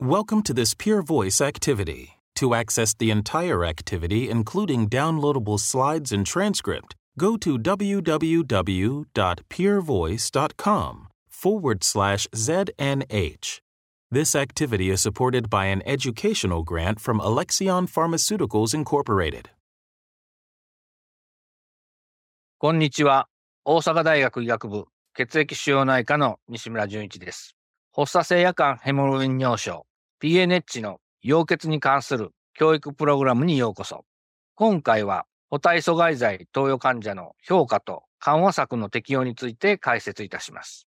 Welcome to this Peer Voice activity. To access the entire activity, including downloadable slides and transcript, go to www.peervoice.com forward slash ZNH. This activity is supported by an educational grant from Alexion Pharmaceuticals Incorporated. こんにちは。大阪大学医学部血液腫瘍内科の西村淳一です。発作性夜間ヘモロビン尿症。PNH の溶血に関する教育プログラムにようこそ。今回は、補体阻害剤投与患者の評価と緩和策の適用について解説いたします。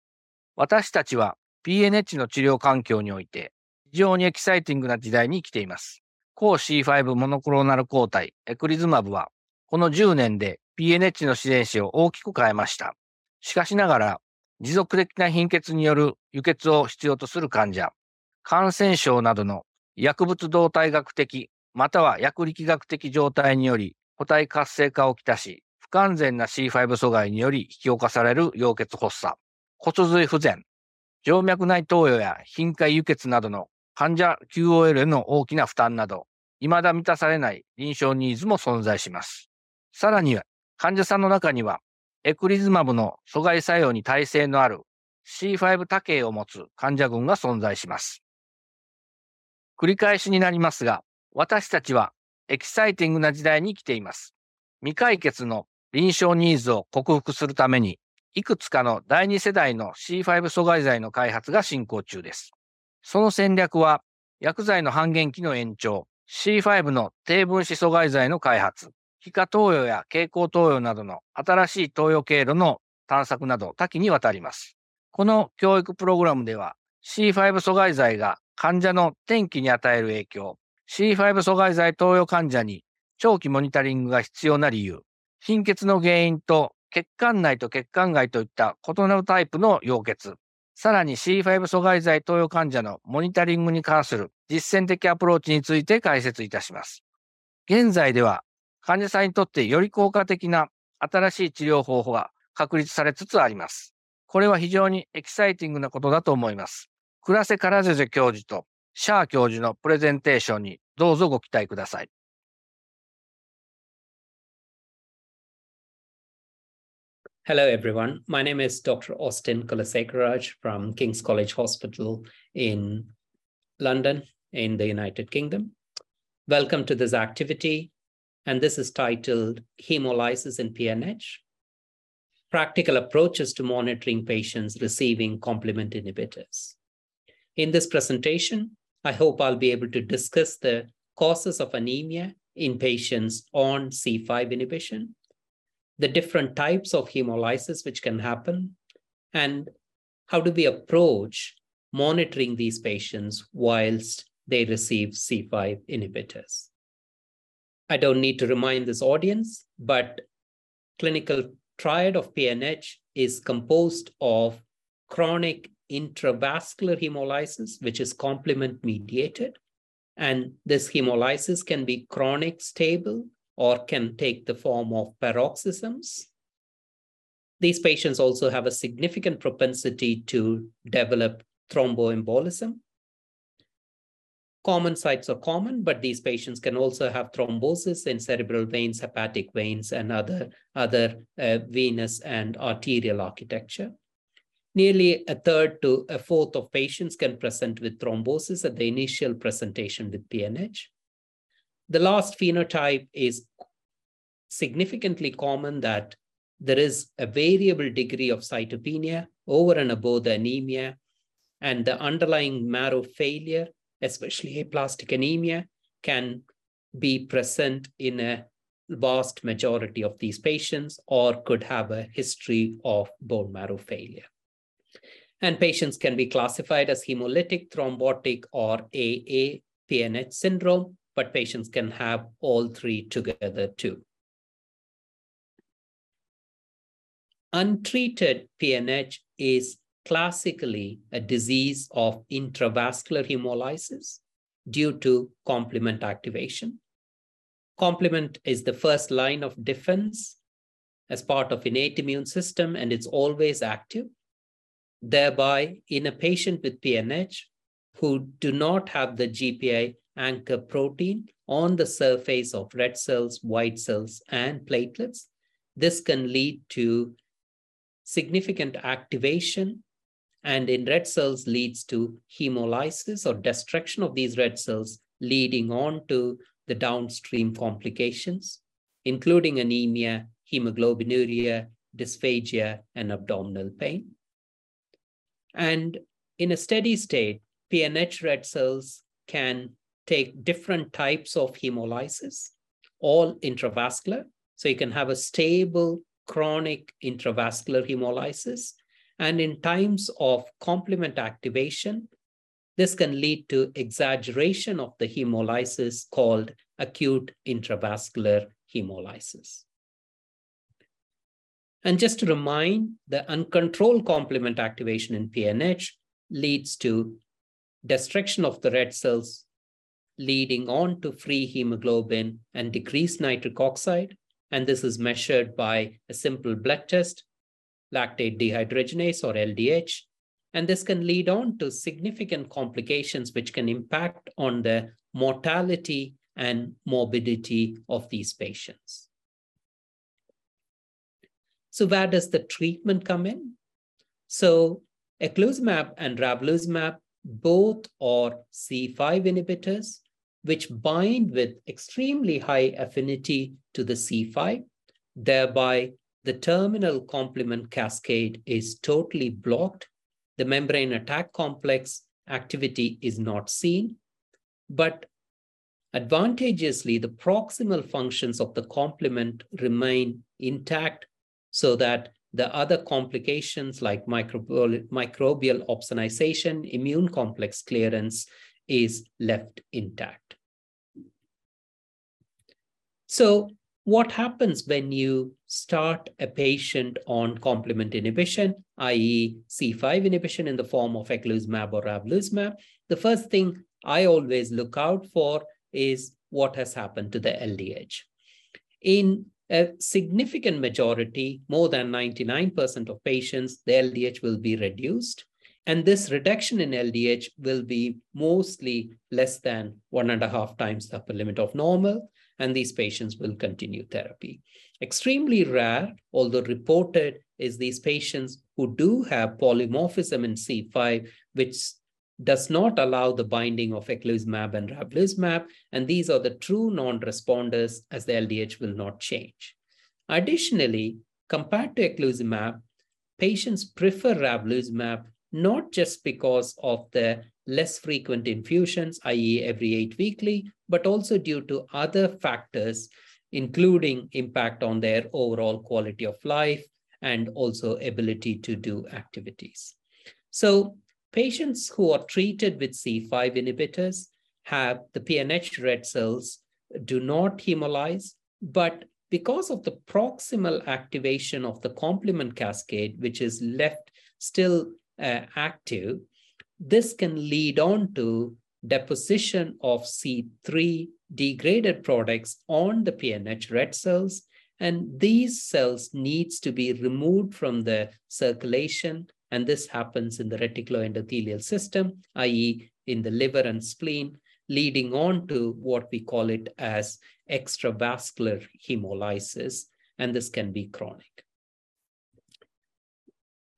私たちは PNH の治療環境において非常にエキサイティングな時代に生きています。抗 C5 モノクローナル抗体エクリズマブはこの10年で PNH の自然死を大きく変えました。しかしながら持続的な貧血による輸血を必要とする患者、感染症などの薬物動態学的または薬力学的状態により補体活性化をきたし、不完全な C5 阻害により引き起こされる溶血発作、骨髄不全、静脈内投与や頻回輸血などの患者 QOL への大きな負担など、未だ満たされない臨床ニーズも存在します。さらには、患者さんの中には、エクリズマブの阻害作用に耐性のある C5 多形を持つ患者群が存在します。繰り返しになりますが、私たちはエキサイティングな時代に生きています。未解決の臨床ニーズを克服するために、いくつかの第2世代の C5 阻害剤の開発が進行中です。その戦略は、薬剤の半減期の延長、C5 の低分子阻害剤の開発、皮下投与や経口投与などの新しい投与経路の探索など多岐にわたります。この教育プログラムでは C5 阻害剤が患者の転機に与える影響、C5 阻害剤投与患者に長期モニタリングが必要な理由、貧血の原因と血管内と血管外といった異なるタイプの溶血、さらに C5 阻害剤投与患者のモニタリングに関する実践的アプローチについて解説いたします。現在では患者さんにとってより効果的な新しい治療方法が確立されつつあります。これは非常にエキサイティングなことだと思います。倉瀬カラゼゼ教授とシャー教授のプレゼンテーションにどうぞご期待ください。Hello, everyone. My name is Dr. Austin Kulasekararaj from King's College Hospital in London, in the United Kingdom. Welcome to this activity. And this is titled Hemolysis in PNH Practical Approaches to Monitoring Patients Receiving Complement Inhibitors. In this presentation, I hope I'll be able to discuss the causes of anemia in patients on C5 inhibition the different types of hemolysis which can happen, and how do we approach monitoring these patients whilst they receive C5 inhibitors. I don't need to remind this audience, but clinical triad of PNH is composed of chronic intravascular hemolysis, which is complement mediated. And this hemolysis can be chronic stable or can take the form of paroxysms. These patients also have a significant propensity to develop thromboembolism. Common sites are common, but these patients can also have thrombosis in cerebral veins, hepatic veins, and other, other uh, venous and arterial architecture. Nearly a third to a fourth of patients can present with thrombosis at the initial presentation with PNH. The last phenotype is significantly common that there is a variable degree of cytopenia over and above the anemia, and the underlying marrow failure, especially aplastic anemia, can be present in a vast majority of these patients or could have a history of bone marrow failure. And patients can be classified as hemolytic, thrombotic, or AA PNH syndrome, but patients can have all three together too. Untreated PNH is classically a disease of intravascular hemolysis due to complement activation. Complement is the first line of defense as part of innate immune system, and it's always active. Thereby, in a patient with PNH, who do not have the GPI anchor protein on the surface of red cells, white cells, and platelets. This can lead to significant activation and in red cells leads to hemolysis or destruction of these red cells, leading on to the downstream complications, including anemia, hemoglobinuria, dysphagia, and abdominal pain. And in a steady state, PNH red cells can take different types of hemolysis, all intravascular. So you can have a stable chronic intravascular hemolysis. And in times of complement activation, this can lead to exaggeration of the hemolysis called acute intravascular hemolysis. And just to remind, the uncontrolled complement activation in PNH leads to destruction of the red cells, leading on to free hemoglobin and decreased nitric oxide. And this is measured by a simple blood test, lactate dehydrogenase or LDH. And this can lead on to significant complications which can impact on the mortality and morbidity of these patients. So where does the treatment come in? So eculizumab and ravulizumab both are C5 inhibitors, which bind with extremely high affinity to the C5. Thereby, the terminal complement cascade is totally blocked. The membrane attack complex activity is not seen. But advantageously, the proximal functions of the complement remain intact so that the other complications like microbial, microbial opsonization, immune complex clearance is left intact. So what happens when you start a patient on complement inhibition, i.e. C5 inhibition in the form of eculizumab or ravulizumab? The first thing I always look out for is what has happened to the LDH. In a significant majority, more than 99% of patients, the LDH will be reduced. And this reduction in LDH will be mostly less than one and a half times the upper limit of normal, and these patients will continue therapy. Extremely rare, although reported, is these patients who do have polymorphism in C5, which does not allow the binding of eculizumab and ravulizumab, and these are the true non-responders as the LDH will not change. Additionally, compared to eculizumab, patients prefer ravulizumab not just because of the less frequent infusions, i.e. every eight weekly, but also due to other factors, including impact on their overall quality of life and also ability to do activities. So Patients who are treated with C5 inhibitors have the PNH red cells do not hemolyze, but because of the proximal activation of the complement cascade, which is left still uh, active, this can lead on to deposition of C3 degraded products on the PNH red cells. And these cells needs to be removed from the circulation and this happens in the reticuloendothelial system, i.e. in the liver and spleen, leading on to what we call it as extravascular hemolysis, and this can be chronic.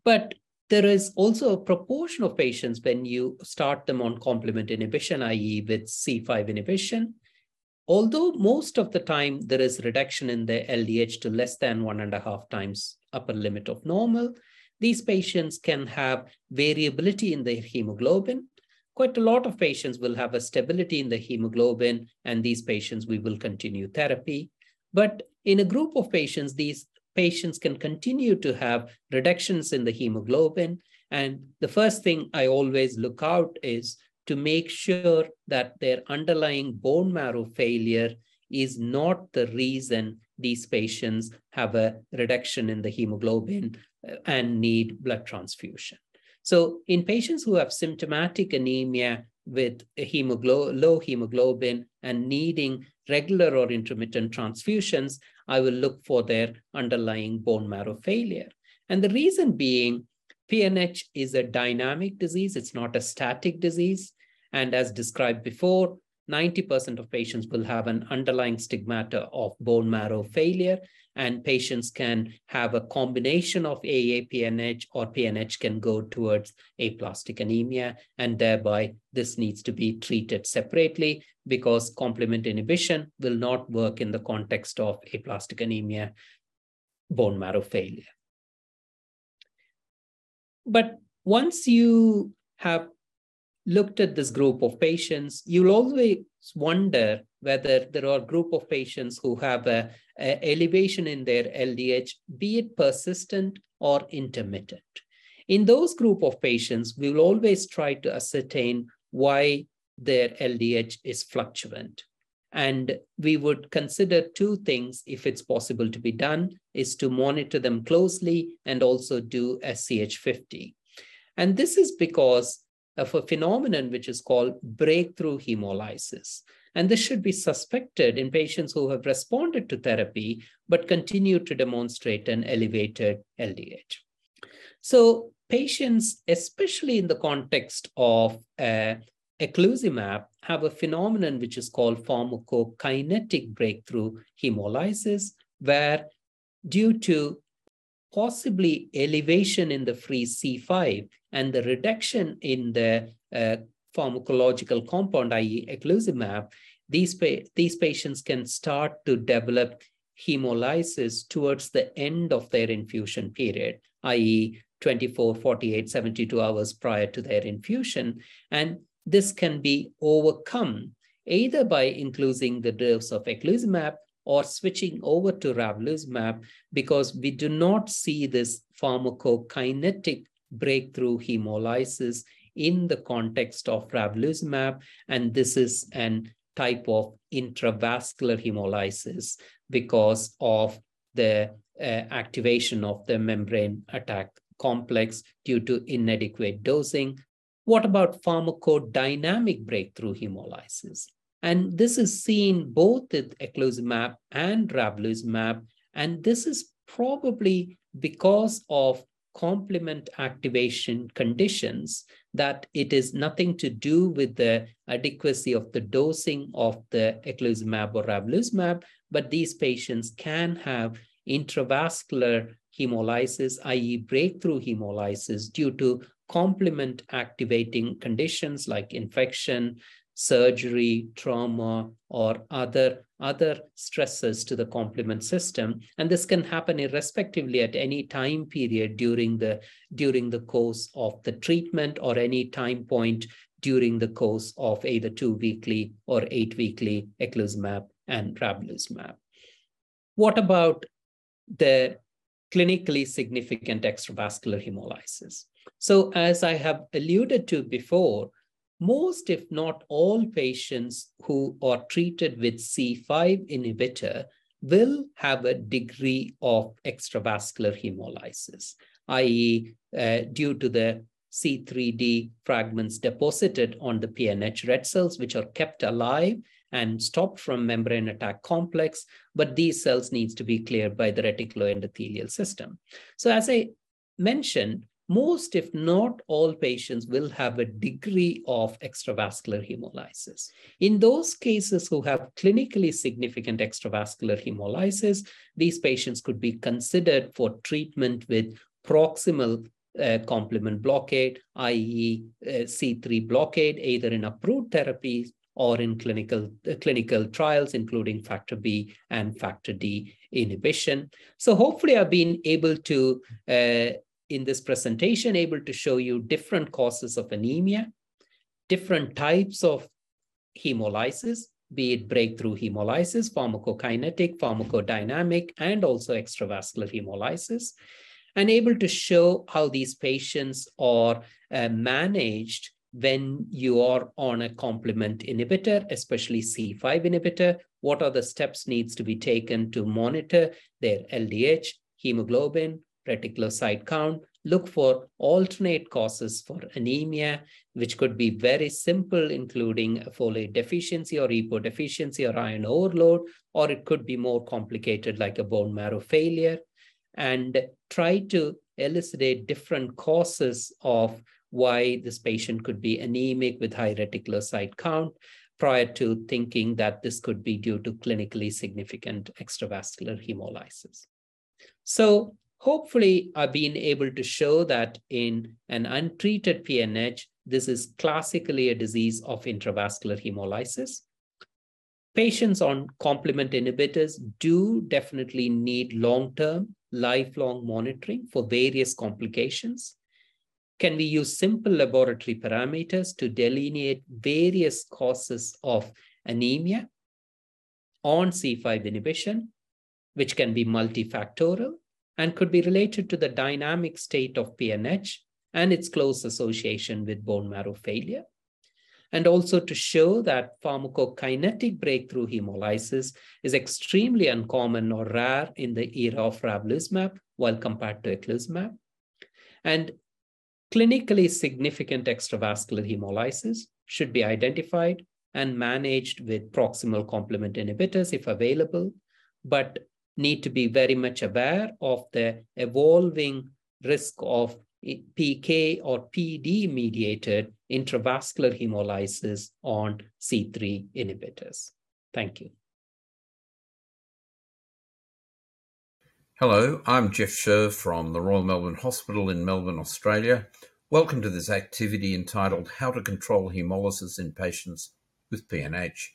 But there is also a proportion of patients when you start them on complement inhibition, i.e. with C5 inhibition, although most of the time there is reduction in the LDH to less than one and a half times upper limit of normal, these patients can have variability in their hemoglobin. Quite a lot of patients will have a stability in the hemoglobin, and these patients, we will continue therapy. But in a group of patients, these patients can continue to have reductions in the hemoglobin. And the first thing I always look out is to make sure that their underlying bone marrow failure is not the reason these patients have a reduction in the hemoglobin and need blood transfusion. So in patients who have symptomatic anemia with hemoglo low hemoglobin and needing regular or intermittent transfusions, I will look for their underlying bone marrow failure. And the reason being, PNH is a dynamic disease, it's not a static disease. And as described before, 90% of patients will have an underlying stigmata of bone marrow failure, and patients can have a combination of AA, PNH, or PNH can go towards aplastic anemia, and thereby this needs to be treated separately because complement inhibition will not work in the context of aplastic anemia, bone marrow failure. But once you have looked at this group of patients, you'll always wonder whether there are a group of patients who have a, a elevation in their LDH, be it persistent or intermittent. In those group of patients, we will always try to ascertain why their LDH is fluctuant. And we would consider two things if it's possible to be done, is to monitor them closely and also do a SCH50. And this is because of a phenomenon which is called breakthrough hemolysis. And this should be suspected in patients who have responded to therapy but continue to demonstrate an elevated LDH. So patients, especially in the context of uh, have a phenomenon which is called pharmacokinetic breakthrough hemolysis, where due to possibly elevation in the free C5 and the reduction in the uh, pharmacological compound, i.e. eculizumab, these, pa these patients can start to develop hemolysis towards the end of their infusion period, i.e. 24, 48, 72 hours prior to their infusion. And this can be overcome either by increasing the dose of eculizumab or switching over to ravulizumab because we do not see this pharmacokinetic breakthrough hemolysis in the context of ravulizumab, and this is an type of intravascular hemolysis because of the uh, activation of the membrane attack complex due to inadequate dosing. What about pharmacodynamic breakthrough hemolysis? And this is seen both with eculizumab and ravulizumab, and this is probably because of complement activation conditions that it is nothing to do with the adequacy of the dosing of the eculizumab or ravulizumab, but these patients can have intravascular hemolysis, i.e. breakthrough hemolysis due to complement activating conditions like infection, surgery, trauma, or other, other stresses to the complement system. And this can happen irrespectively at any time period during the, during the course of the treatment or any time point during the course of either two weekly or eight weekly eculizumab and ravulizumab. What about the clinically significant extravascular hemolysis? So as I have alluded to before, most, if not all, patients who are treated with C5 inhibitor will have a degree of extravascular hemolysis, i.e., uh, due to the C3d fragments deposited on the PNH red cells, which are kept alive and stopped from membrane attack complex, but these cells needs to be cleared by the reticuloendothelial system. So as I mentioned, most, if not all patients will have a degree of extravascular hemolysis. In those cases who have clinically significant extravascular hemolysis, these patients could be considered for treatment with proximal uh, complement blockade, i.e. Uh, C3 blockade, either in approved therapies or in clinical, uh, clinical trials, including factor B and factor D inhibition. So hopefully I've been able to uh, in this presentation able to show you different causes of anemia, different types of hemolysis, be it breakthrough hemolysis, pharmacokinetic, pharmacodynamic, and also extravascular hemolysis, and able to show how these patients are uh, managed when you are on a complement inhibitor, especially C5 inhibitor, what are the steps needs to be taken to monitor their LDH, hemoglobin, reticulocyte count, look for alternate causes for anemia, which could be very simple, including folate deficiency or EPO deficiency or iron overload, or it could be more complicated like a bone marrow failure, and try to elucidate different causes of why this patient could be anemic with high reticulocyte count prior to thinking that this could be due to clinically significant extravascular hemolysis. So hopefully I've been able to show that in an untreated PNH, this is classically a disease of intravascular hemolysis. Patients on complement inhibitors do definitely need long-term, lifelong monitoring for various complications. Can we use simple laboratory parameters to delineate various causes of anemia on C5 inhibition, which can be multifactorial and could be related to the dynamic state of PNH and its close association with bone marrow failure? and also to show that pharmacokinetic breakthrough hemolysis is extremely uncommon or rare in the era of ravulizumab while compared to eculizumab. And Clinically significant extravascular hemolysis should be identified and managed with proximal complement inhibitors if available, but need to be very much aware of the evolving risk of PK or PD mediated intravascular hemolysis on C3 inhibitors. Thank you. Hello, I'm Jeff Szer from the Royal Melbourne Hospital in Melbourne, Australia. Welcome to this activity entitled How to Control Hemolysis in Patients with PNH.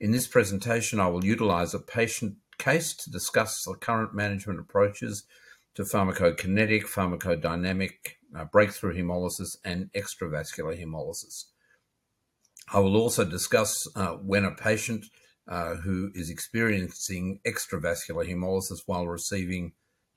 In this presentation, I will utilise a patient case to discuss the current management approaches to pharmacokinetic, pharmacodynamic, uh, breakthrough hemolysis, and extravascular hemolysis. I will also discuss uh, when a patient uh, who is experiencing extravascular hemolysis while receiving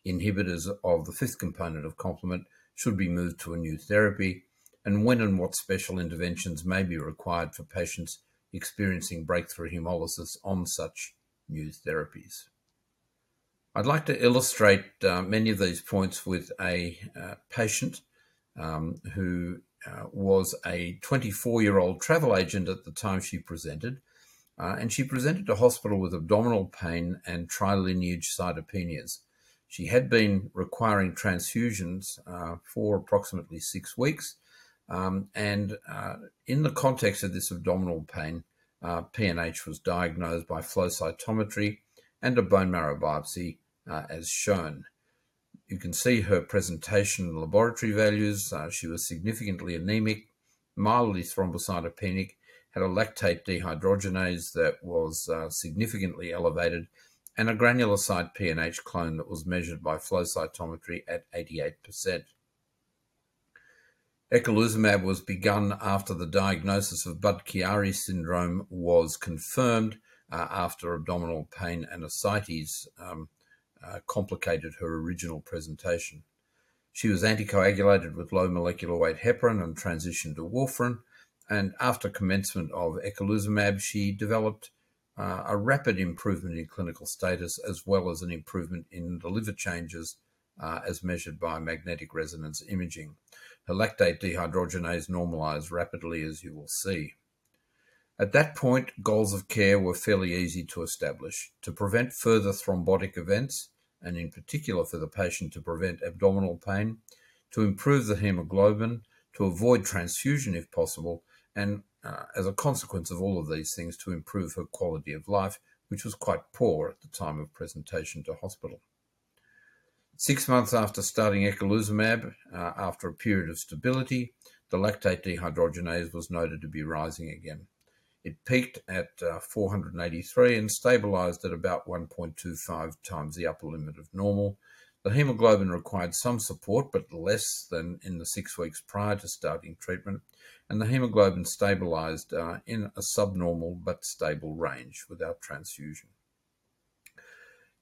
inhibitors of the fifth component of complement should be moved to a new therapy, and when and what special interventions may be required for patients experiencing breakthrough hemolysis on such new therapies. I'd like to illustrate uh, many of these points with a uh, patient um, who uh, was a 24 year old travel agent at the time she presented uh, and she presented to hospital with abdominal pain and trilineage cytopenias. She had been requiring transfusions uh, for approximately six weeks. Um, and uh, in the context of this abdominal pain, uh, PNH was diagnosed by flow cytometry and a bone marrow biopsy uh, as shown. You can see her presentation laboratory values. Uh, she was significantly anemic, mildly thrombocytopenic, had a lactate dehydrogenase that was uh, significantly elevated and a granulocyte PNH clone that was measured by flow cytometry at 88%. Eculizumab was begun after the diagnosis of Budd-Chiari syndrome was confirmed uh, after abdominal pain and ascites um, uh, complicated her original presentation. She was anticoagulated with low molecular weight heparin and transitioned to warfarin, and after commencement of eculizumab, she developed uh, a rapid improvement in clinical status as well as an improvement in the liver changes uh, as measured by magnetic resonance imaging. Her lactate dehydrogenase normalized rapidly, as you will see. At that point, goals of care were fairly easy to establish to prevent further thrombotic events, and in particular for the patient to prevent abdominal pain, to improve the hemoglobin, to avoid transfusion if possible, and uh, as a consequence of all of these things, to improve her quality of life, which was quite poor at the time of presentation to hospital. Six months after starting eculizumab, uh, after a period of stability, the lactate dehydrogenase was noted to be rising again. It peaked at uh, 483 and stabilized at about 1.25 times the upper limit of normal. The hemoglobin required some support, but less than in the six weeks prior to starting treatment, and the hemoglobin stabilized uh, in a subnormal but stable range without transfusion.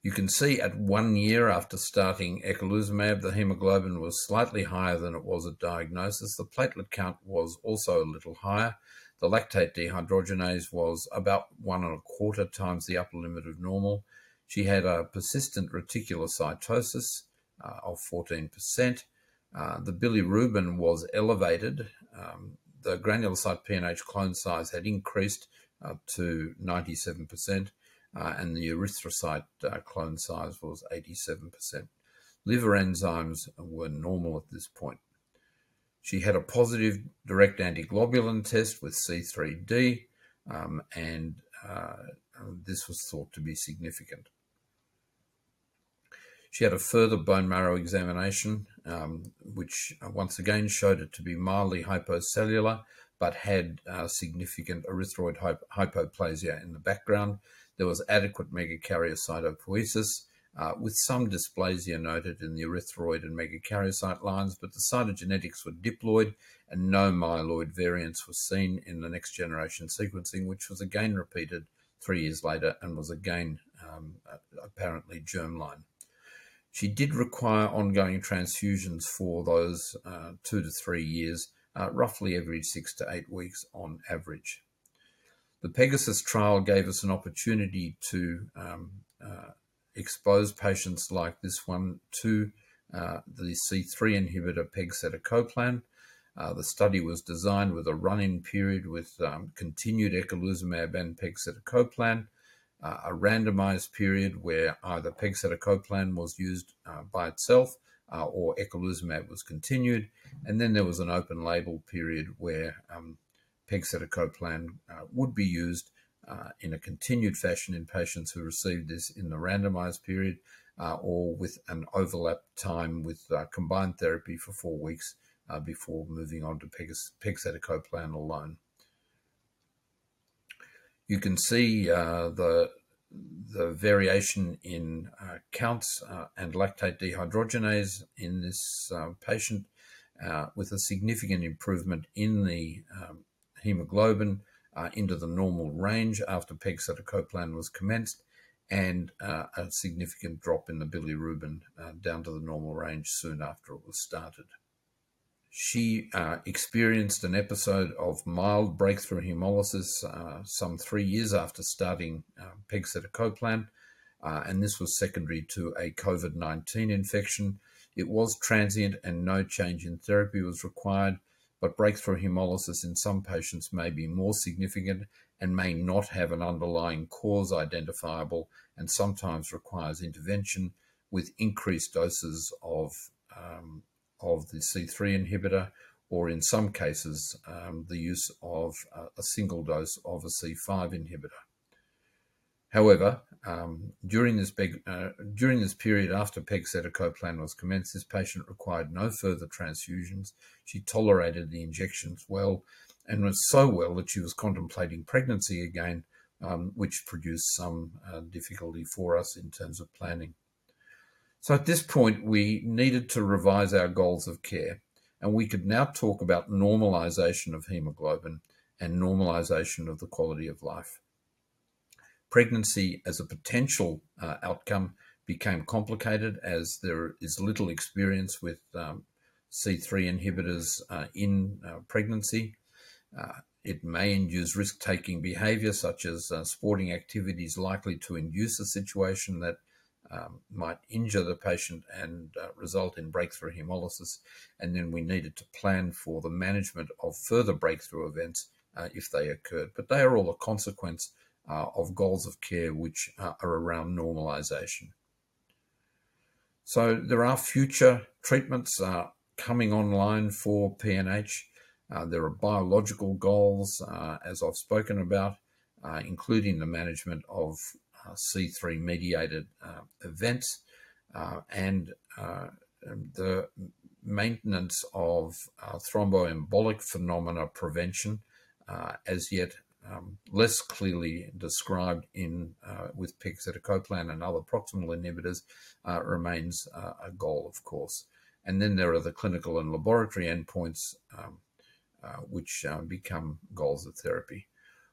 You can see at one year after starting eculizumab, the hemoglobin was slightly higher than it was at diagnosis. The platelet count was also a little higher. The lactate dehydrogenase was about one and a quarter times the upper limit of normal. She had a persistent reticulocytosis uh, of 14%. Uh, the bilirubin was elevated um, the granulocyte PNH clone size had increased uh, to 97%, uh, and the erythrocyte uh, clone size was 87%. Liver enzymes were normal at this point. She had a positive direct antiglobulin test with C3D, um, and uh, this was thought to be significant. She had a further bone marrow examination, um, which uh, once again showed it to be mildly hypocellular, but had uh, significant erythroid hypoplasia in the background. There was adequate megakaryocytopoiesis, uh, with some dysplasia noted in the erythroid and megakaryocyte lines, but the cytogenetics were diploid and no myeloid variants were seen in the next generation sequencing, which was again repeated three years later and was again um, apparently germline. She did require ongoing transfusions for those uh, two to three years, uh, roughly every six to eight weeks on average. The Pegasus trial gave us an opportunity to um, uh, expose patients like this one to uh, the C3 inhibitor pegcetacoplan. Uh, the study was designed with a run-in period with um, continued eculizumab and pegcetacoplan, uh, a randomized period where either pegcetacoplan was used uh, by itself uh, or eculizumab was continued, and then there was an open label period where um, pegcetacoplan uh, would be used uh, in a continued fashion in patients who received this in the randomized period uh, or with an overlap time with uh, combined therapy for four weeks uh, before moving on to pegcetacoplan alone. You can see uh, the the variation in uh, counts and lactate dehydrogenase in this patient with a significant improvement in the um, hemoglobin uh, into the normal range after pegcetacoplan was commenced, and uh, a significant drop in the bilirubin uh, down to the normal range soon after it was started. She uh, experienced an episode of mild breakthrough hemolysis uh, some three years after starting uh, pegcetacoplan, and this was secondary to a COVID 19 infection. It was transient and no change in therapy was required, but breakthrough hemolysis in some patients may be more significant and may not have an underlying cause identifiable and sometimes requires intervention with increased doses of, um, of the C3 inhibitor or in some cases um, the use of a single dose of a C5 inhibitor. However, um, during this big, uh, during this period after pegcetacoplan was commenced, this patient required no further transfusions. She tolerated the injections well, and was so well that she was contemplating pregnancy again, um, which produced some uh, difficulty for us in terms of planning. So at this point, we needed to revise our goals of care, and we could now talk about normalization of hemoglobin and normalization of the quality of life pregnancy as a potential uh, outcome became complicated as there is little experience with um, C3 inhibitors uh, in uh, pregnancy. Uh, it may induce risk taking behavior, such as uh, sporting activities likely to induce a situation that um, might injure the patient and uh, result in breakthrough hemolysis. And then we needed to plan for the management of further breakthrough events if they occurred. But they are all a consequence uh, of goals of care which uh, are around normalization. So there are future treatments uh, coming online for PNH. Uh, there are biological goals, uh, as I've spoken about, uh, including the management of C3 mediated events and the maintenance of thromboembolic phenomena prevention. as yet, um, less clearly described in uh, with pegcetacoplan and other proximal inhibitors uh, remains uh, a goal, of course. And then there are the clinical and laboratory endpoints, um, uh, which uh, become goals of therapy.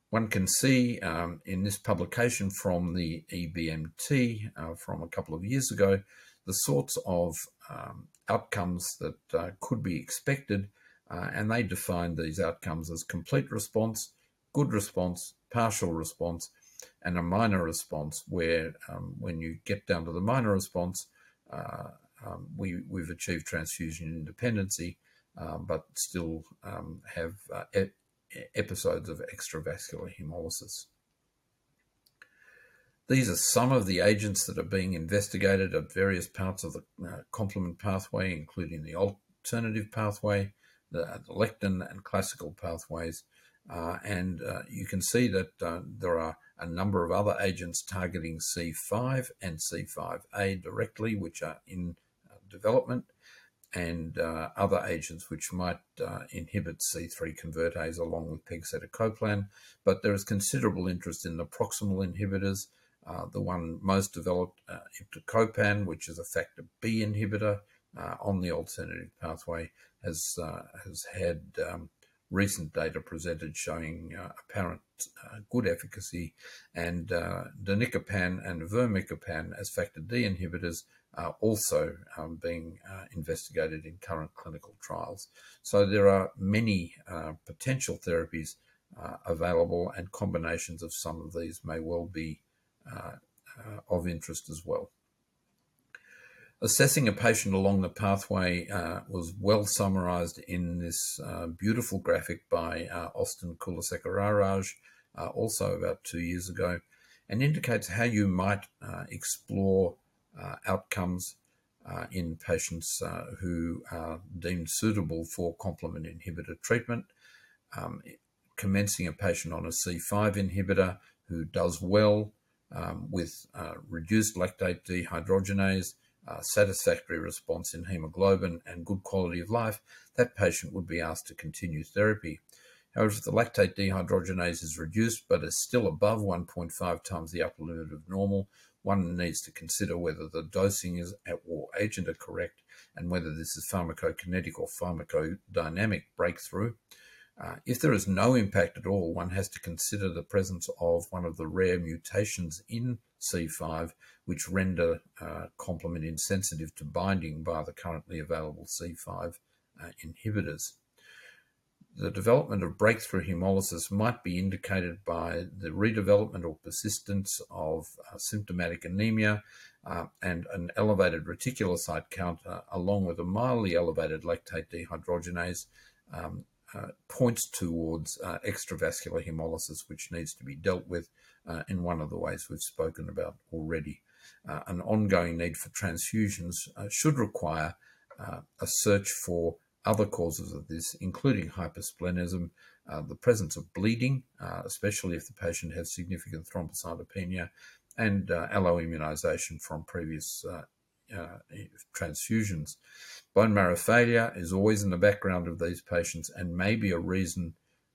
One can see um, in this publication from the EBMT uh, from a couple of years ago the sorts of um, outcomes that could be expected, and they define these outcomes as complete response, good response, partial response, and a minor response, where um, when you get down to the minor response, uh, um, we, we've achieved transfusion independency, uh, but still um, have uh, episodes of extravascular hemolysis. These are some of the agents that are being investigated at various parts of the uh, complement pathway, including the alternative pathway, the, the lectin and classical pathways. Uh, and uh, you can see that uh, there are a number of other agents targeting C5 and C5a directly, which are in uh, development, and uh, other agents which might uh, inhibit C3 convertase along with pegcetacoplan. But there is considerable interest in the proximal inhibitors. the one most developed, iptacopan, which is a factor B inhibitor on the alternative pathway, has has had um, recent data presented showing uh, apparent uh, good efficacy, and uh, danicopan and vemircopan as factor D inhibitors are also um, being uh, investigated in current clinical trials. So there are many uh, potential therapies uh, available, and combinations of some of these may well be of interest as well. Assessing a patient along the pathway uh, was well summarized in this uh, beautiful graphic by uh, Austin Kulasekararaj, uh, also about two years ago, and indicates how you might uh, explore uh, outcomes in patients who are deemed suitable for complement inhibitor treatment. Um, commencing a patient on a C5 inhibitor who does well um, with reduced lactate dehydrogenase uh, satisfactory response in hemoglobin and good quality of life, that patient would be asked to continue therapy. However, if the lactate dehydrogenase is reduced but is still above 1.5 times the upper limit of normal, one needs to consider whether the dosing is at or agent are correct and whether this is pharmacokinetic or pharmacodynamic breakthrough. Uh, if there is no impact at all, one has to consider the presence of one of the rare mutations in C5 which render uh, complement insensitive to binding by the currently available C5 uh, inhibitors. The development of breakthrough hemolysis might be indicated by the redevelopment or persistence of uh, symptomatic anemia uh, and an elevated reticulocyte count, uh, along with a mildly elevated lactate dehydrogenase, um, uh, points towards uh, extravascular hemolysis, which needs to be dealt with uh, in one of the ways we've spoken about already. Uh, an ongoing need for transfusions uh, should require uh, a search for other causes of this, including hypersplenism, the presence of bleeding, especially if the patient has significant thrombocytopenia, and alloimmunization from previous uh, transfusions. Bone marrow failure is always in the background of these patients and may be a reason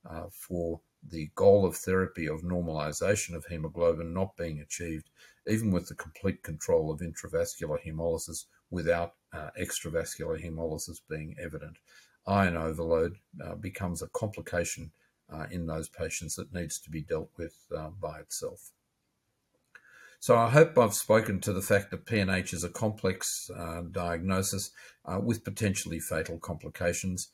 uh, for the goal of therapy of normalization of hemoglobin not being achieved, even with the complete control of intravascular hemolysis without uh, extravascular hemolysis being evident. Iron overload uh, becomes a complication uh, in those patients that needs to be dealt with uh, by itself. So I hope I've spoken to the fact that PNH is a complex uh, diagnosis uh, with potentially fatal complications.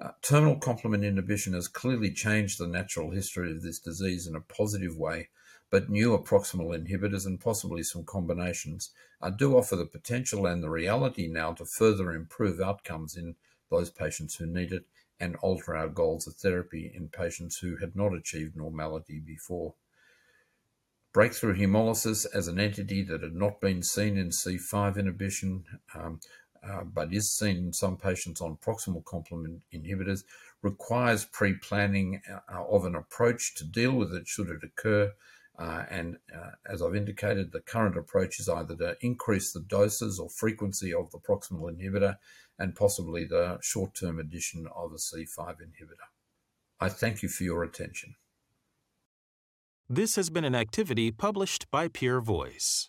Uh, terminal complement inhibition has clearly changed the natural history of this disease in a positive way, but newer proximal inhibitors and possibly some combinations do offer the potential and the reality now to further improve outcomes in those patients who need it and alter our goals of therapy in patients who had not achieved normality before. Breakthrough hemolysis as an entity that had not been seen in C5 inhibition, um, uh, but is seen in some patients on proximal complement inhibitors, requires pre planning uh, of an approach to deal with it should it occur. Uh, and uh, as I've indicated, the current approach is either to increase the doses or frequency of the proximal inhibitor and possibly the short term addition of a C5 inhibitor. I thank you for your attention. This has been an activity published by Peer Voice.